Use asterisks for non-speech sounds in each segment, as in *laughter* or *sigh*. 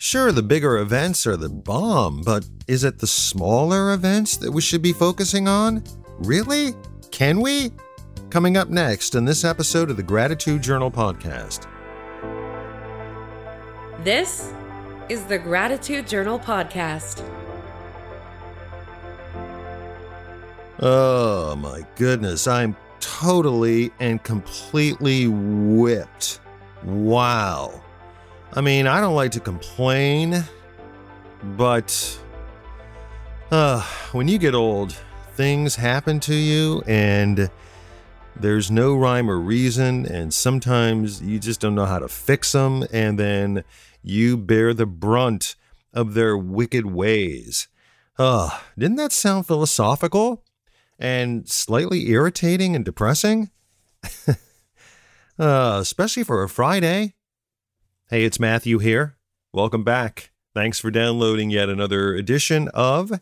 Sure, the bigger events are the bomb, but is it the smaller events that we should be focusing on? Really? Can we? Coming up next in this episode of the Gratitude Journal podcast. This is the Gratitude Journal podcast. Oh my goodness, I'm totally and completely whipped. Wow. I mean, I don't like to complain, but uh, when you get old, things happen to you and there's no rhyme or reason, and sometimes you just don't know how to fix them, and then you bear the brunt of their wicked ways. Uh, didn't that sound philosophical? and slightly irritating and depressing. *laughs* uh, especially for a Friday. Hey, it's Matthew here. Welcome back. Thanks for downloading yet another edition of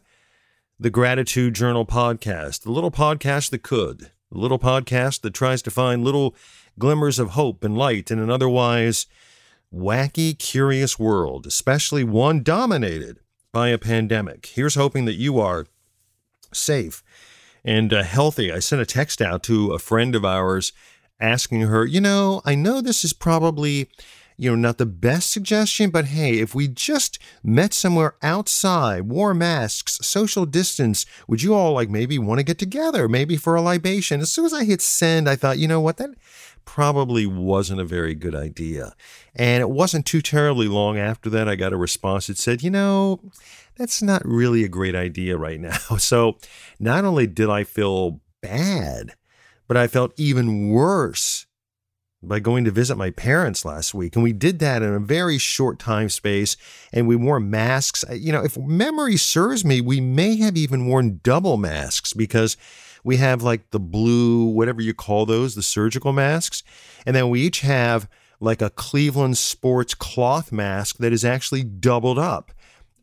the Gratitude Journal podcast, the little podcast that could, the little podcast that tries to find little glimmers of hope and light in an otherwise wacky, curious world, especially one dominated by a pandemic. Here's hoping that you are safe and uh, healthy. I sent a text out to a friend of ours asking her, you know, I know this is probably, you know, not the best suggestion, but hey, if we just met somewhere outside, wore masks, social distance, would you all like maybe want to get together, maybe for a libation? As soon as I hit send, I thought, you know what, that probably wasn't a very good idea. And it wasn't too terribly long after that, I got a response that said, you know, that's not really a great idea right now. *laughs* So not only did I feel bad, but I felt even worse by going to visit my parents last week. And we did that in a very short time space and we wore masks. You know, if memory serves me, we may have even worn double masks because we have like the blue, whatever you call those, the surgical masks. And then we each have like a Cleveland sports cloth mask that is actually doubled up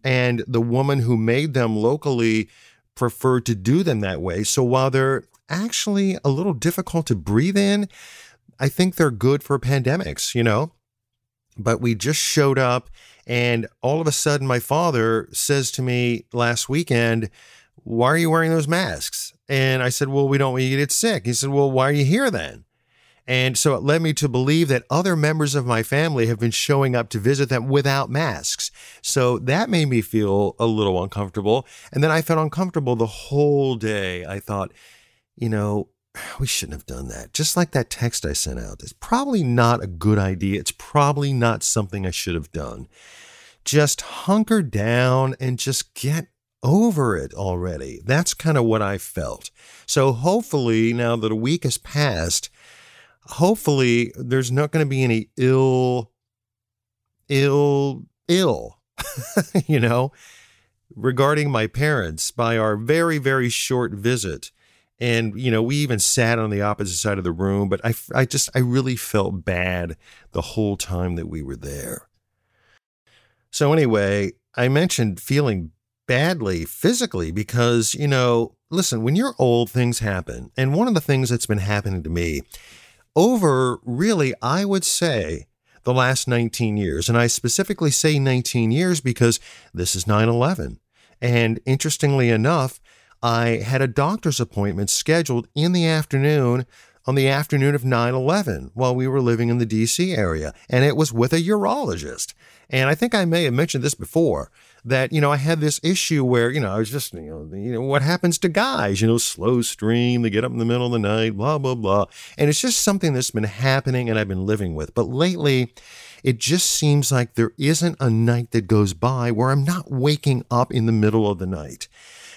and the woman who made them locally preferred to do them that way. So while they're actually a little difficult to breathe in, I think they're good for pandemics, you know? But we just showed up, and all of a sudden, my father says to me last weekend, Why are you wearing those masks? And I said, Well, we don't want you to get sick. He said, Well, why are you here then? And so it led me to believe that other members of my family have been showing up to visit them without masks. So that made me feel a little uncomfortable. And then I felt uncomfortable the whole day. I thought, you know, *sighs* we shouldn't have done that. Just like that text I sent out. It's probably not a good idea. It's probably not something I should have done. Just hunker down and just get over it already. That's kind of what I felt. So hopefully, now that a week has passed, hopefully there's not going to be any ill ill ill *laughs* you know regarding my parents by our very very short visit and you know we even sat on the opposite side of the room but i i just i really felt bad the whole time that we were there so anyway i mentioned feeling badly physically because you know listen when you're old things happen and one of the things that's been happening to me over really, I would say, the last 19 years. And I specifically say 19 years because this is 9 11. And interestingly enough, I had a doctor's appointment scheduled in the afternoon on the afternoon of 9 11 while we were living in the DC area. And it was with a urologist. And I think I may have mentioned this before that, you know, I had this issue where, you know, I was just, you know, you know, what happens to guys, you know, slow stream, they get up in the middle of the night, blah, blah, blah. And it's just something that's been happening and I've been living with. But lately, it just seems like there isn't a night that goes by where I'm not waking up in the middle of the night.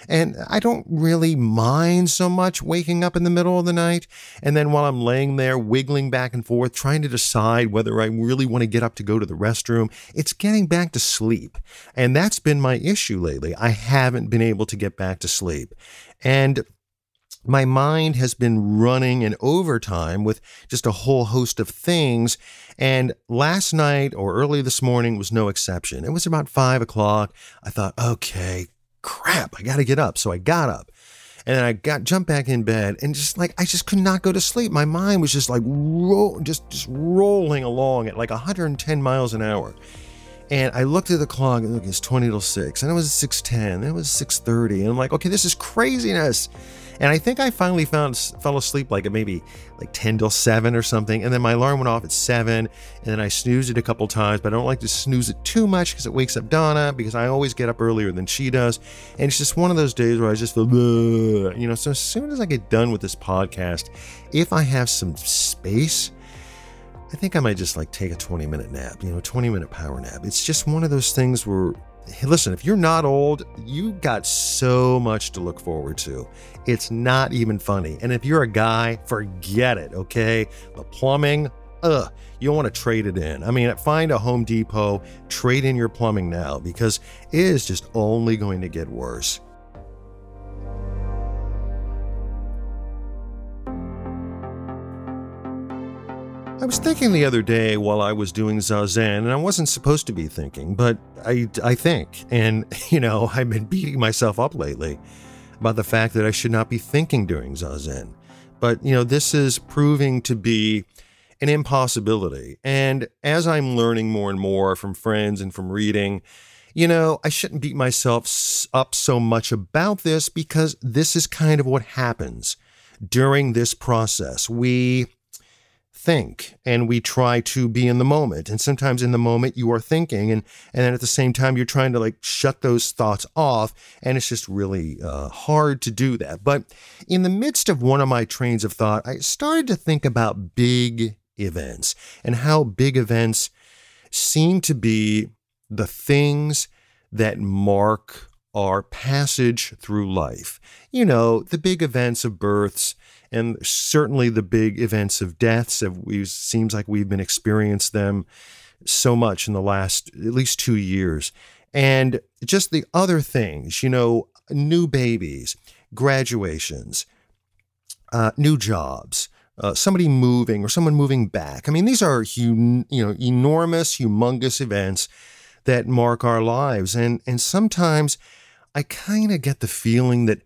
And I don't really mind so much waking up in the middle of the night. And then while I'm laying there wiggling back and forth, trying to decide whether I really want to get up to go to the restroom, it's getting back to sleep. And that's been my issue lately. I haven't been able to get back to sleep. And my mind has been running in overtime with just a whole host of things. And last night or early this morning was no exception. It was about five o'clock. I thought, okay, crap, I got to get up. So I got up and then I got jumped back in bed and just like I just could not go to sleep. My mind was just like roll, just just rolling along at like 110 miles an hour. And I looked at the clock and look, it's 20 till 6. And it was 6.10. Then it was 6.30. And I'm like, okay, this is craziness. And I think I finally found fell asleep like at maybe like 10 till 7 or something. And then my alarm went off at 7. And then I snoozed it a couple times, but I don't like to snooze it too much because it wakes up Donna because I always get up earlier than she does. And it's just one of those days where I just feel, you know, so as soon as I get done with this podcast, if I have some space, I think I might just like take a 20 minute nap, you know, 20 minute power nap. It's just one of those things where listen, if you're not old, you got so much to look forward to. It's not even funny. And if you're a guy, forget it, okay? The plumbing, ugh, you want to trade it in. I mean, find a Home Depot, trade in your plumbing now because it is just only going to get worse. I was thinking the other day while I was doing Zazen, and I wasn't supposed to be thinking, but I, I think. And, *laughs* you know, I've been beating myself up lately about the fact that I should not be thinking during Zazen. But, you know, this is proving to be an impossibility. And as I'm learning more and more from friends and from reading, you know, I shouldn't beat myself up so much about this because this is kind of what happens during this process. We think and we try to be in the moment. And sometimes in the moment you are thinking and and then at the same time you're trying to like shut those thoughts off and it's just really uh, hard to do that. But in the midst of one of my trains of thought i started to think about big events and how big events seem to be the things that mark our passage through life. You know the big events of births and certainly the big events of deaths seems like we've been experiencing them so much in the last at least two years. And just the other things you know new babies graduations uh, new jobs uh, somebody moving or someone moving back. I mean these are you know enormous humongous events that mark our lives. And and sometimes i kind of get the feeling that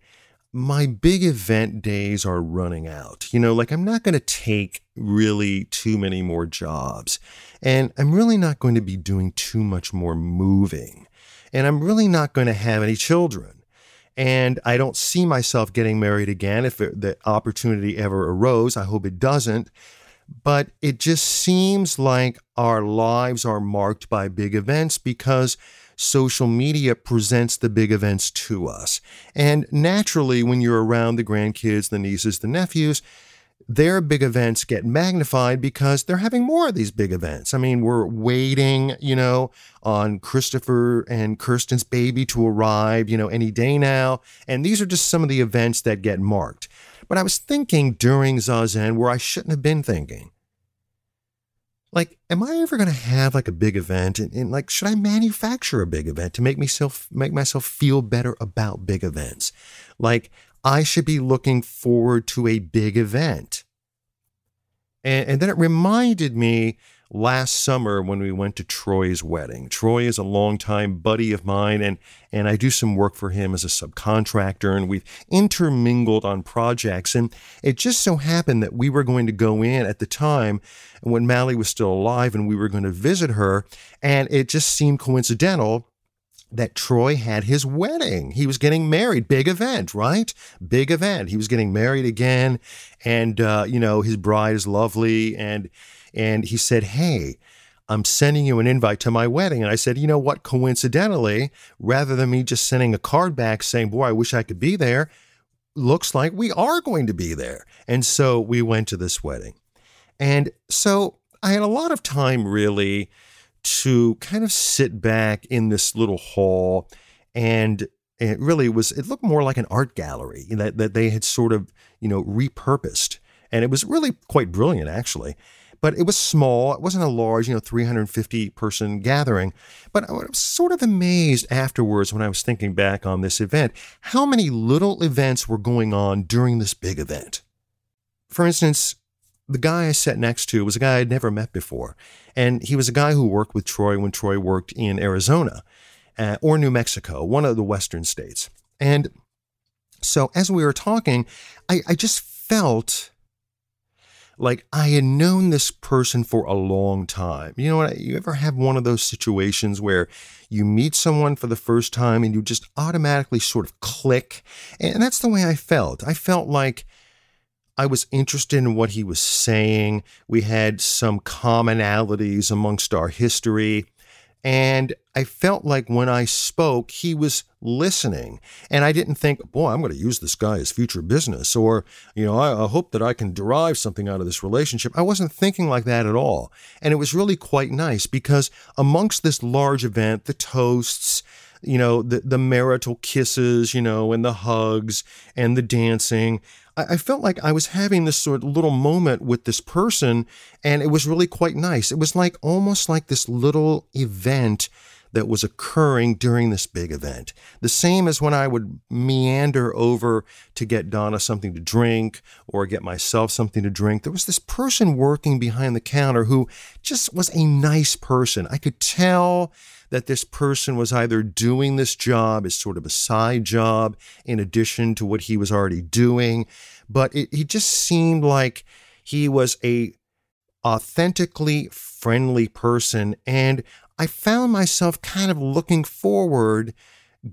my big event days are running out. You know, like I'm not going to take really too many more jobs. And I'm really not going to be doing too much more moving. And I'm really not going to have any children. And I don't see myself getting married again if the opportunity ever arose. I hope it doesn't. But it just seems like our lives are marked by big events because social media presents the big events to us. And naturally, when you're around the grandkids, the nieces, the nephews, their big events get magnified because they're having more of these big events. I mean, we're waiting, you know, on Christopher and Kirsten's baby to arrive, you know, any day now. And these are just some of the events that get marked. But I was thinking during Zazen where I shouldn't have been thinking like am i ever going to have like a big event? And, and, like should i manufacture a big event to make myself make myself feel better about big events? Like i should be looking forward to a big event. And, and then it reminded me last summer when we went to Troy's wedding. Troy is a longtime buddy of mine, and, and I do some work for him as a subcontractor, and we've intermingled on projects. And it just so happened that we were going to go in at the time when Mally was still alive, and we were going to visit her. And it just seemed coincidental that Troy had his wedding. He was getting married. Big event, right? Big event. He was getting married again. And, uh, you know, his bride is lovely. And, and he said, Hey, I'm sending you an invite to my wedding. And I said, You know what? Coincidentally, rather than me just sending a card back saying, Boy, I wish I could be there, looks like we are going to be there. And so we went to this wedding. And so I had a lot of time really to kind of sit back in this little hall and it really was it looked more like an art gallery that, that they had sort of you know repurposed and it was really quite brilliant actually but it was small. It wasn't a large, you know, 350 person gathering. But I was sort of amazed afterwards when I was thinking back on this event how many little events were going on during this big event. For instance, the guy I sat next to was a guy I'd never met before. And he was a guy who worked with Troy when Troy worked in Arizona uh, or New Mexico, one of the western states. And so as we were talking, I, I just felt like I had known this person for a long time. You know what? You ever have one of those situations where you meet someone for the first time and you just automatically sort of click? And that's the way I felt. I felt like I was interested in what he was saying. We had some commonalities amongst our history. And I felt like when I spoke, he was listening. And I didn't think, boy, I'm going to use this guy as future business, or, you know, I, I, hope that I can derive something out of this relationship. I wasn't thinking like that at all. And it was really quite nice because amongst this large event, the toasts, you know, the, the marital kisses, you know, and the hugs and the dancing, I, felt like I was having this sort of little moment with this person, and it was really quite nice. It was like almost like this little event that was occurring during this big event. The same as when I would meander over to get Donna something to drink or get myself something to drink. There was this person working behind the counter who just was a nice person. I could tell that this person was either doing this job as sort of a side job in addition to what he was already doing, but it, he just seemed like he was a authentically friendly person and I found myself kind of looking forward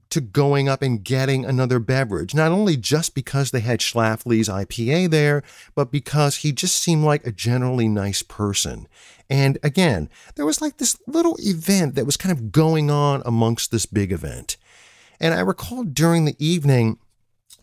to going up and getting another beverage, not only just because they had Schlafly's IPA there, but because he just seemed like a generally nice person. And again, there was like this little event that was kind of going on amongst this big event. And I recall during the evening,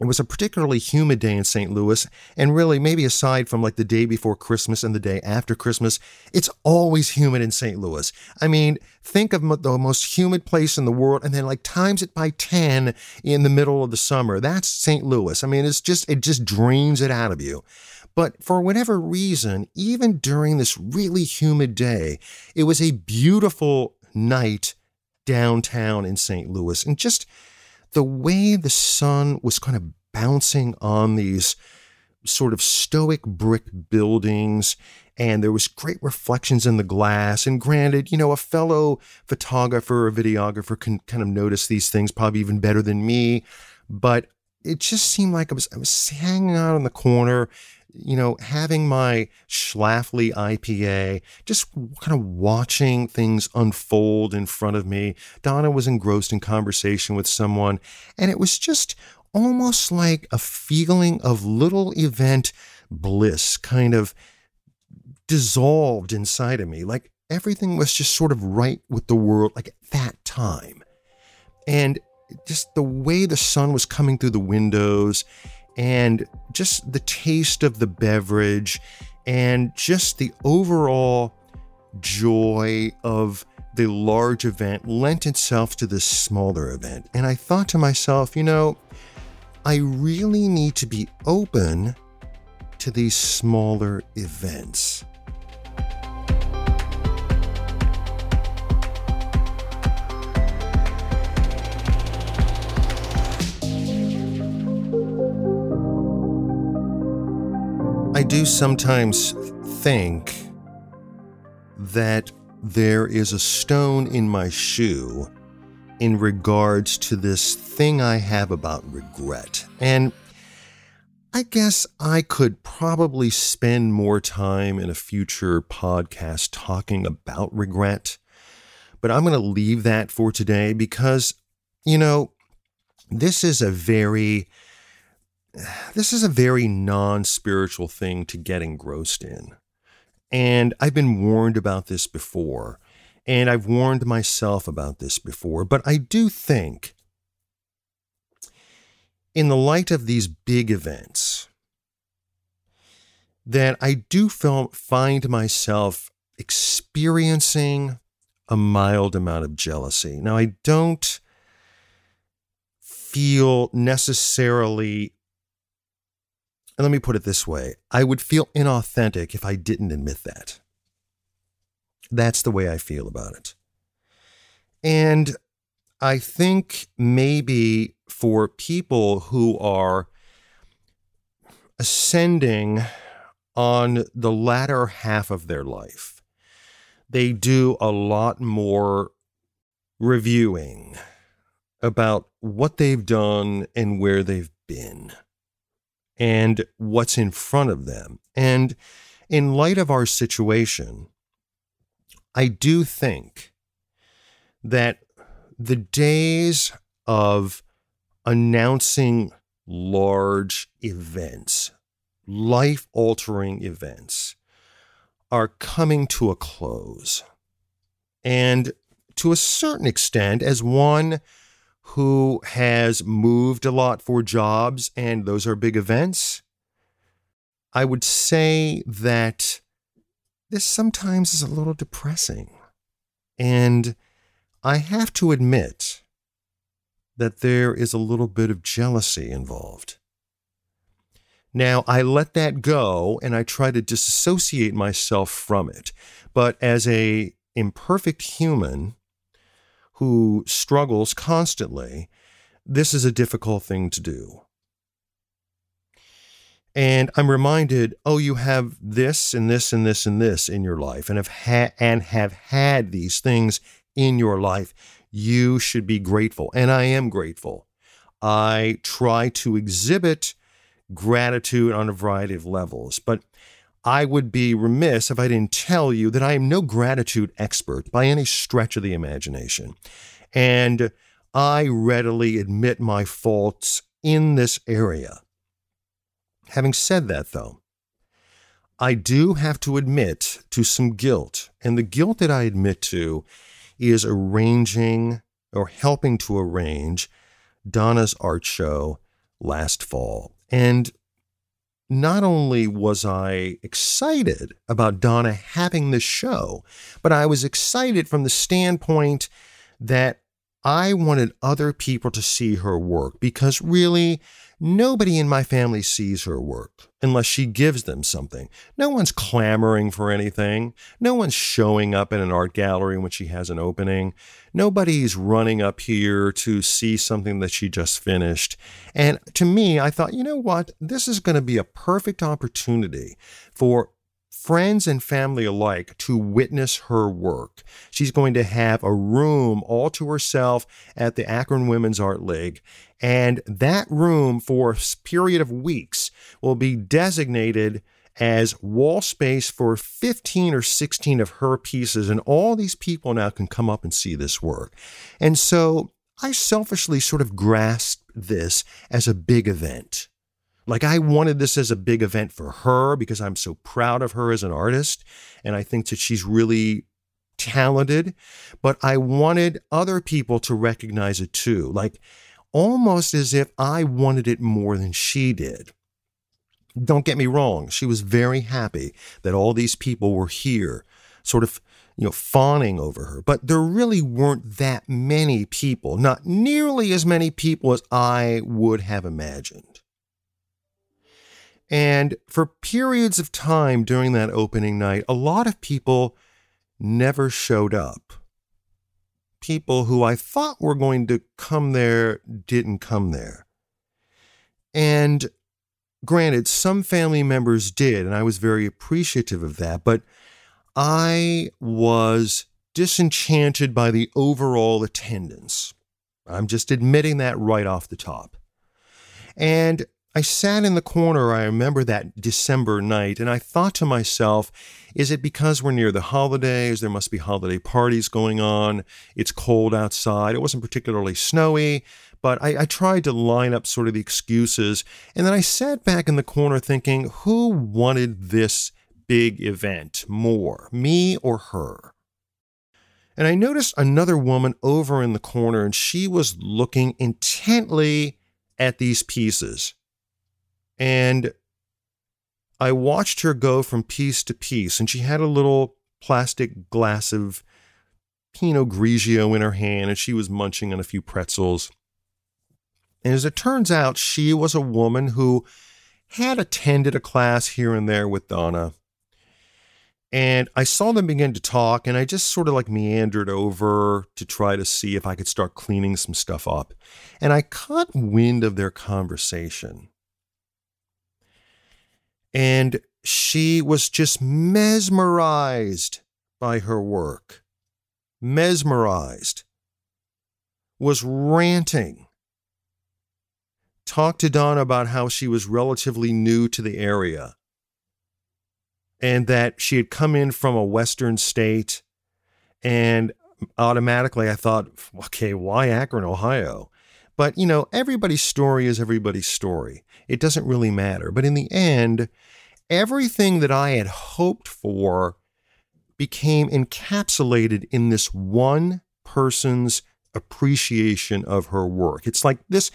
it was a particularly humid day in St. Louis, and really, maybe aside from like the day before Christmas and the day after Christmas, it's always humid in St. Louis. I mean, think of the most humid place in the world, and then like times it by 10 in the middle of the summer. That's St. Louis. I mean, it's just, it just drains it out of you. But for whatever reason, even during this really humid day, it was a beautiful night downtown in St. Louis. And just, the way the sun was kind of bouncing on these sort of stoic brick buildings and there was great reflections in the glass and granted you know a fellow photographer or videographer can kind of notice these things probably even better than me but it just seemed like I was I was hanging out in the corner you know, having my Schlafly IPA, just kind of watching things unfold in front of me. Donna was engrossed in conversation with someone, and it was just almost like a feeling of little event bliss kind of dissolved inside of me. Like everything was just sort of right with the world, like at that time. And just the way the sun was coming through the windows and just the taste of the beverage and just the overall joy of the large event lent itself to this smaller event. And I thought to myself, you know, I really need to be open to these smaller events. Do sometimes think that there is a stone in my shoe in regards to this thing I have about regret. And I guess I could probably spend more time in a future podcast talking about regret, but I'm going to leave that for today because, you know, this is a very this is a very non spiritual thing to get engrossed in. And I've been warned about this before, and I've warned myself about this before, but I do think, in the light of these big events, that I do find myself experiencing a mild amount of jealousy. Now, I don't feel necessarily and let me put it this way I would feel inauthentic if I didn't admit that. That's the way I feel about it. And I think maybe for people who are ascending on the latter half of their life, they do a lot more reviewing about what they've done and where they've been and what's in front of them. And in light of our situation, I do think that the days of announcing large events, life altering events, are coming to a close. And to a certain extent, as one who has moved a lot for jobs, and those are big events, I would say that this sometimes is a little depressing. And I have to admit that there is a little bit of jealousy involved. Now, I let that go and I try to disassociate myself from it. But as a imperfect human who struggles constantly, this is a difficult thing to do. And I'm reminded, oh, you have this and this and this and this in your life, and have had and have had these things in your life. You should be grateful, and I am grateful. I try to exhibit gratitude on a variety of levels. But I would be remiss if I didn't tell you that I am no gratitude expert by any stretch of the imagination. And I readily admit my faults in this area. Having said that, though, I do have to admit to some guilt. And the guilt that I admit to is arranging or helping to arrange Donna's art show last fall. And not only was I excited about Donna having this show, but I was excited from the standpoint that I wanted other people to see her work because really, Nobody in my family sees her work unless she gives them something. No one's clamoring for anything. No one's showing up in an art gallery when she has an opening. Nobody's running up here to see something that she just finished. And to me, I thought, you know what? This is going to be a perfect opportunity for friends and family alike to witness her work. She's going to have a room all to herself at the Akron Women's Art League. And that room for a period of weeks will be designated as wall space for 15 or 16 of her pieces. And all these people now can come up and see this work. And so I selfishly sort of grasped this as a big event. Like I wanted this as a big event for her because I'm so proud of her as an artist. And I think that she's really talented, but I wanted other people to recognize it too. Like almost as if I wanted it more than she did. Don't get me wrong, she was very happy that all these people were here, sort of, you know, fawning over her. But there really weren't that many people, not nearly as many people as I would have imagined. And for periods of time during that opening night, a lot of people never showed up. People who I thought were going to come there didn't come there. And granted, some family members did, and I was very appreciative of that, but I was disenchanted by the overall attendance. I'm just admitting that right off the top. And I sat in the corner, I remember that December night, and I thought to myself, is it because we're near the holidays? There must be holiday parties going on. It's cold outside. It wasn't particularly snowy, but I, I tried to line up sort of the excuses. And then I sat back in the corner thinking, who wanted this big event more, me or her? And I noticed another woman over in the corner, and she was looking intently at these pieces. And I watched her go from piece to piece, and she had a little plastic glass of Pinot Grigio in her hand, and she was munching on a few pretzels. And as it turns out, she was a woman who had attended a class here and there with Donna. And I saw them begin to talk, and I just sort of like meandered over to try to see if I could start cleaning some stuff up. And I caught wind of their conversation. And she was just mesmerized by her work. Mesmerized. Was ranting. Talked to Donna about how she was relatively new to the area. and that she had come in from a Western state. And automatically I thought, okay, why Akron, Ohio? But, you know, everybody's story is everybody's story. It doesn't really matter. But in the end, everything that I had hoped for became encapsulated in this one person's appreciation of her work. It's like this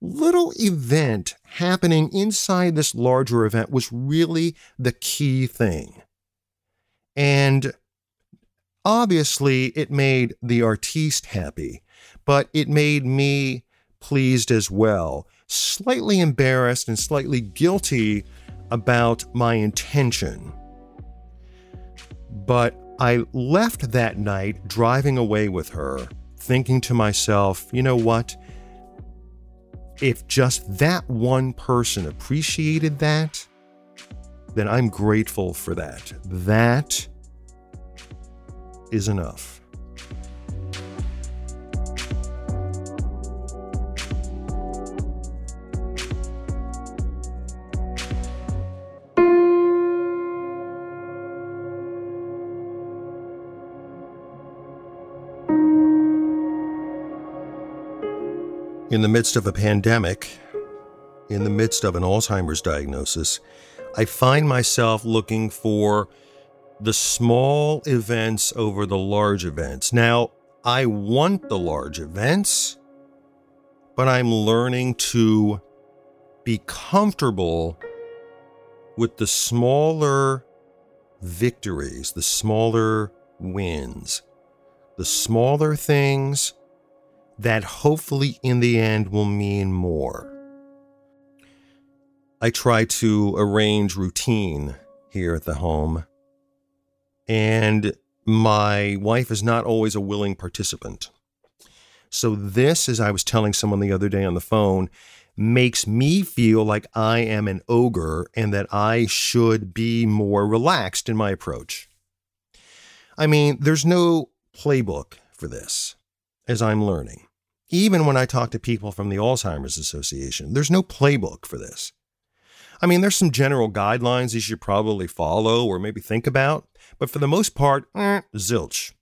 little event happening inside this larger event was really the key thing. And obviously, it made the artiste happy, but it made me pleased as well, slightly embarrassed and slightly guilty about my intention. But I left that night driving away with her, thinking to myself, you know what? If just that one person appreciated that, then I'm grateful for that. That is enough. In the midst of a pandemic, in the midst of an Alzheimer's diagnosis, I find myself looking for the small events over the large events. Now, I want the large events, but I'm learning to be comfortable with the smaller victories, the smaller wins, the smaller things that hopefully in the end will mean more. I try to arrange routine here at the home, and my wife is not always a willing participant. So, this, as I was telling someone the other day on the phone, makes me feel like I am an ogre and that I should be more relaxed in my approach. I mean, there's no playbook for this as I'm learning. Even when I talk to people from the Alzheimer's Association, there's no playbook for this. I mean, there's some general guidelines you should probably follow or maybe think about, but for the most part, eh, zilch.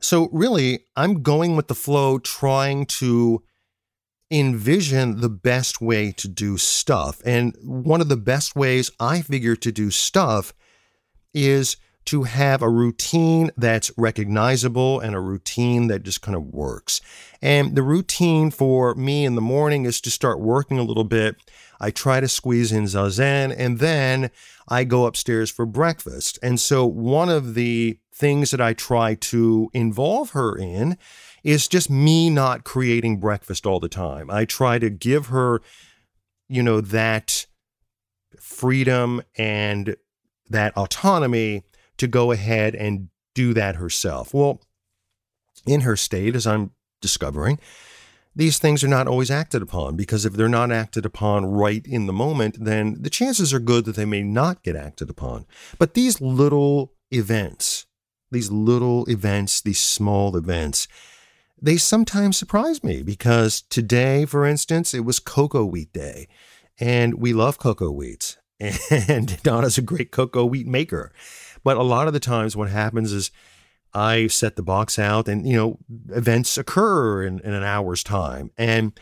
So, really, I'm going with the flow, trying to envision the best way to do stuff. And one of the best ways I figure to do stuff is to have a routine that's recognizable and a routine that just kind of works. And the routine for me in the morning is to start working a little bit. I try to squeeze in Zazen and then I go upstairs for breakfast. And so one of the things that I try to involve her in is just me not creating breakfast all the time. I try to give her, you know, that freedom and that autonomy to go ahead and do that herself. Well, in her state, as I'm discovering, these things are not always acted upon because if they're not acted upon right in the moment, then the chances are good that they may not get acted upon. But these little events, these little events, these small events, they sometimes surprise me because today, for instance, it was Coco Wheat day and we love Coco Wheats. *laughs* And Donna's a great Coco Wheat maker. But a lot of the times, what happens is I set the box out, and you know, events occur in, in an hour's time, and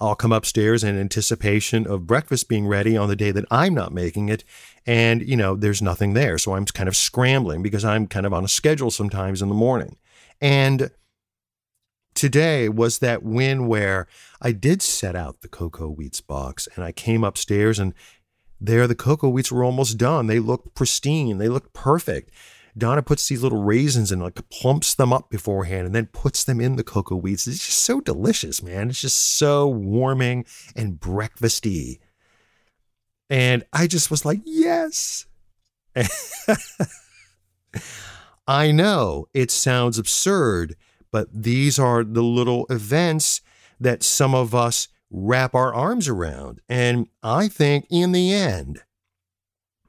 I'll come upstairs in anticipation of breakfast being ready on the day that I'm not making it. And, you know, there's nothing there. So I'm kind of scrambling because I'm kind of on a schedule sometimes in the morning. And today was that win where I did set out the Coco Wheats box and I came upstairs and there, the Coco Wheats were almost done. They looked pristine. They looked perfect. Donna puts these little raisins and like plumps them up beforehand and then puts them in the Coco Wheats. It's just so delicious, man. It's just so warming and breakfasty. And I just was like, yes. *laughs* I know it sounds absurd, but these are the little events that some of us wrap our arms around. And I think in the end,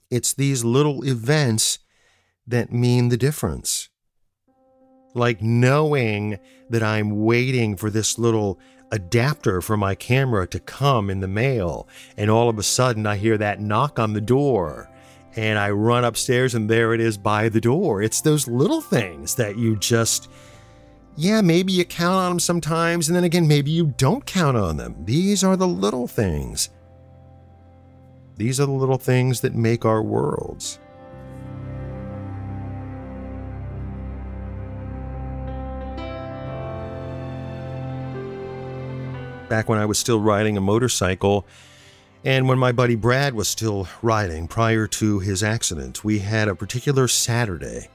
it's these little events that mean the difference. Like knowing that I'm waiting for this little adapter for my camera to come in the mail, and all of a sudden I hear that knock on the door. And I run upstairs, and there it is by the door. It's those little things that you just, yeah, maybe you count on them sometimes, and then again, maybe you don't count on them. These are the little things. These are the little things that make our worlds. Back when I was still riding a motorcycle, and when my buddy Brad was still riding prior to his accident, we had a particular Saturday.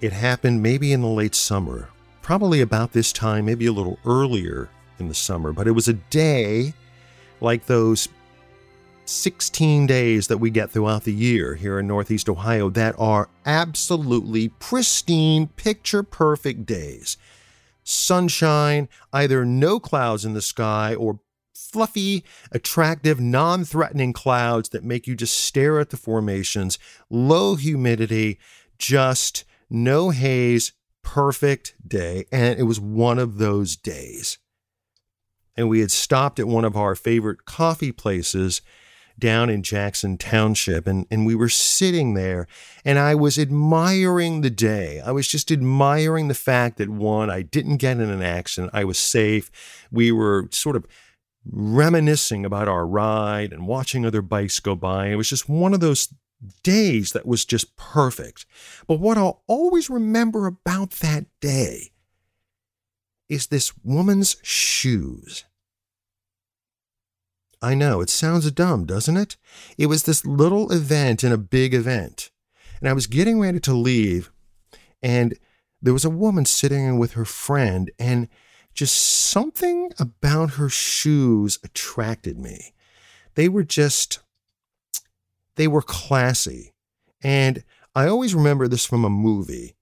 It happened maybe in the late summer, probably about this time, maybe a little earlier in the summer, but it was a day like those 16 days that we get throughout the year here in Northeast Ohio that are absolutely pristine, picture perfect days. Sunshine, either no clouds in the sky or fluffy, attractive, non threatening clouds that make you just stare at the formations, low humidity, just no haze, perfect day. And it was one of those days. And we had stopped at one of our favorite coffee places down in Jackson Township. And, and we were sitting there, and I was admiring the day. I was just admiring the fact that one, I didn't get in an accident, I was safe. We were sort of reminiscing about our ride and watching other bikes go by. It was just one of those days that was just perfect. But what I'll always remember about that day is this woman's shoes. I know, it sounds dumb, doesn't it? It was this little event in a big event. And I was getting ready to leave, and there was a woman sitting with her friend, and just something about her shoes attracted me. They were just, they were classy. And I always remember this from a movie.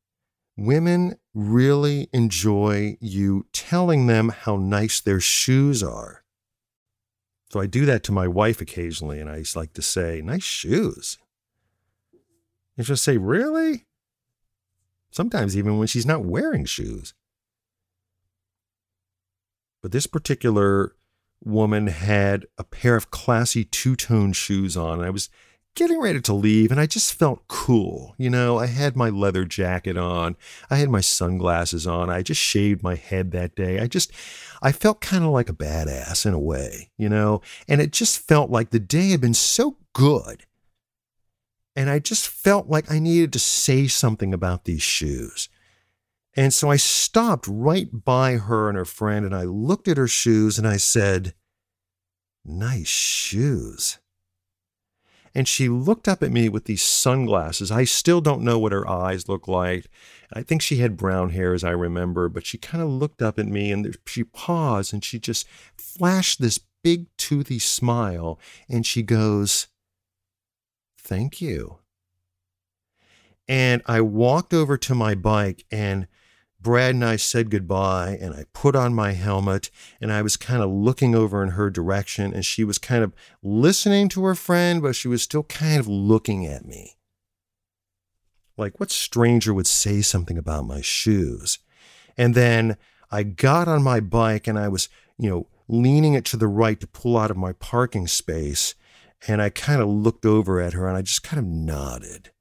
Women really enjoy you telling them how nice their shoes are. So I do that to my wife occasionally, and I like to say, nice shoes. And she'll say, really? Sometimes even when she's not wearing shoes. But this particular woman had a pair of classy two tone shoes on. And I was getting ready to leave and I just felt cool. You know, I had my leather jacket on, I had my sunglasses on, I just shaved my head that day. I just, I felt kind of like a badass in a way, you know, and it just felt like the day had been so good. And I just felt like I needed to say something about these shoes. And so I stopped right by her and her friend and I looked at her shoes and I said, Nice shoes. And she looked up at me with these sunglasses. I still don't know what her eyes look like. I think she had brown hair, as I remember, but she kind of looked up at me and she paused and she just flashed this big toothy smile and she goes, Thank you. And I walked over to my bike and Brad and I said goodbye, and I put on my helmet, and I was kind of looking over in her direction, and she was kind of listening to her friend, but she was still kind of looking at me. Like, what stranger would say something about my shoes? And then I got on my bike, and I was, you know, leaning it to the right to pull out of my parking space, and I kind of looked over at her, and I just kind of nodded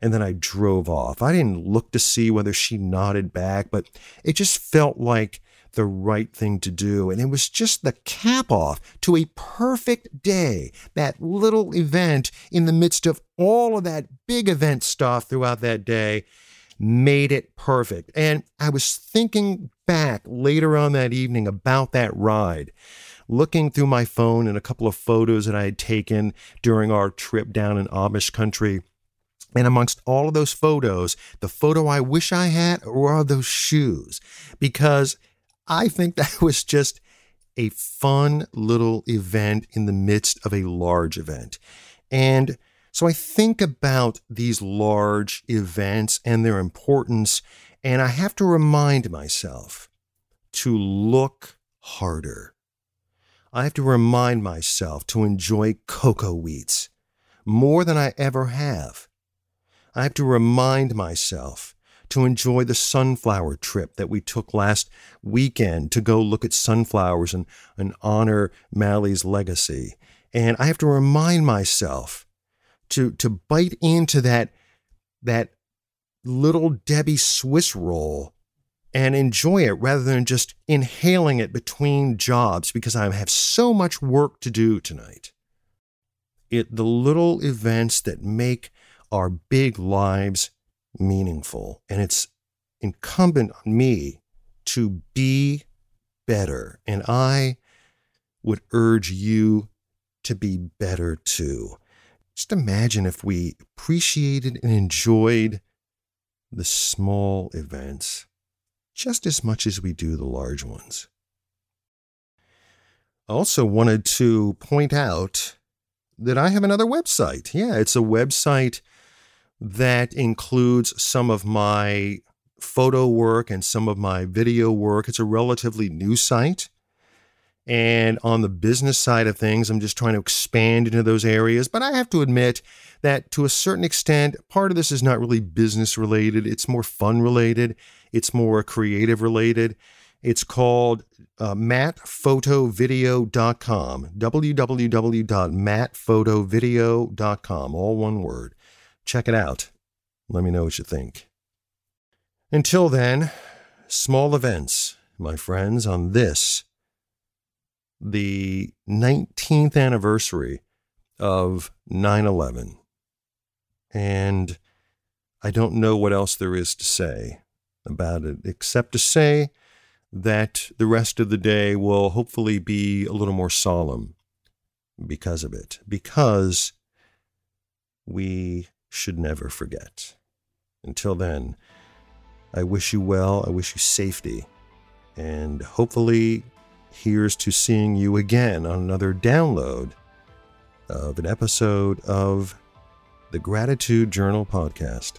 and then I drove off. I didn't look to see whether she nodded back, but it just felt like the right thing to do. And it was just the cap off to a perfect day. That little event in the midst of all of that big event stuff throughout that day made it perfect. And I was thinking back later on that evening about that ride looking through my phone and a couple of photos that I had taken during our trip down in Amish country. And amongst all of those photos, the photo I wish I had were those shoes because I think that *laughs* was just a fun little event in the midst of a large event. And so I think about these large events and their importance, and I have to remind myself to look harder. I have to remind myself to enjoy Coco Wheats more than I ever have I have to remind myself to enjoy the sunflower trip that we took last weekend to go look at sunflowers and, and honor Mally's legacy. And I have to remind myself to to bite into that that little Debbie Swiss roll and enjoy it rather than just inhaling it between jobs because I have so much work to do tonight. It the little events that make our big lives meaningful and it's incumbent on me to be better and I would urge you to be better too. Just imagine if we appreciated and enjoyed the small events just as much as we do the large ones. I also wanted to point out that I have another website. Yeah, it's a website that includes some of my photo work and some of my video work. It's a relatively new site. And on the business side of things, I'm just trying to expand into those areas. But I have to admit that to a certain extent, part of this is not really business related. It's more fun related, it's more creative related. It's called uh, mattphotovideo.com, www.mattphotovideo.com, all one word. Check it out. Let me know what you think. Until then, small events, my friends, on this the 19th anniversary of 9 11. And I don't know what else there is to say about it, except to say that the rest of the day will hopefully be a little more solemn because of it, because we should never forget. Until then, I wish you well, I wish you safety, and hopefully here's to seeing you again on another download of an episode of the Gratitude Journal podcast.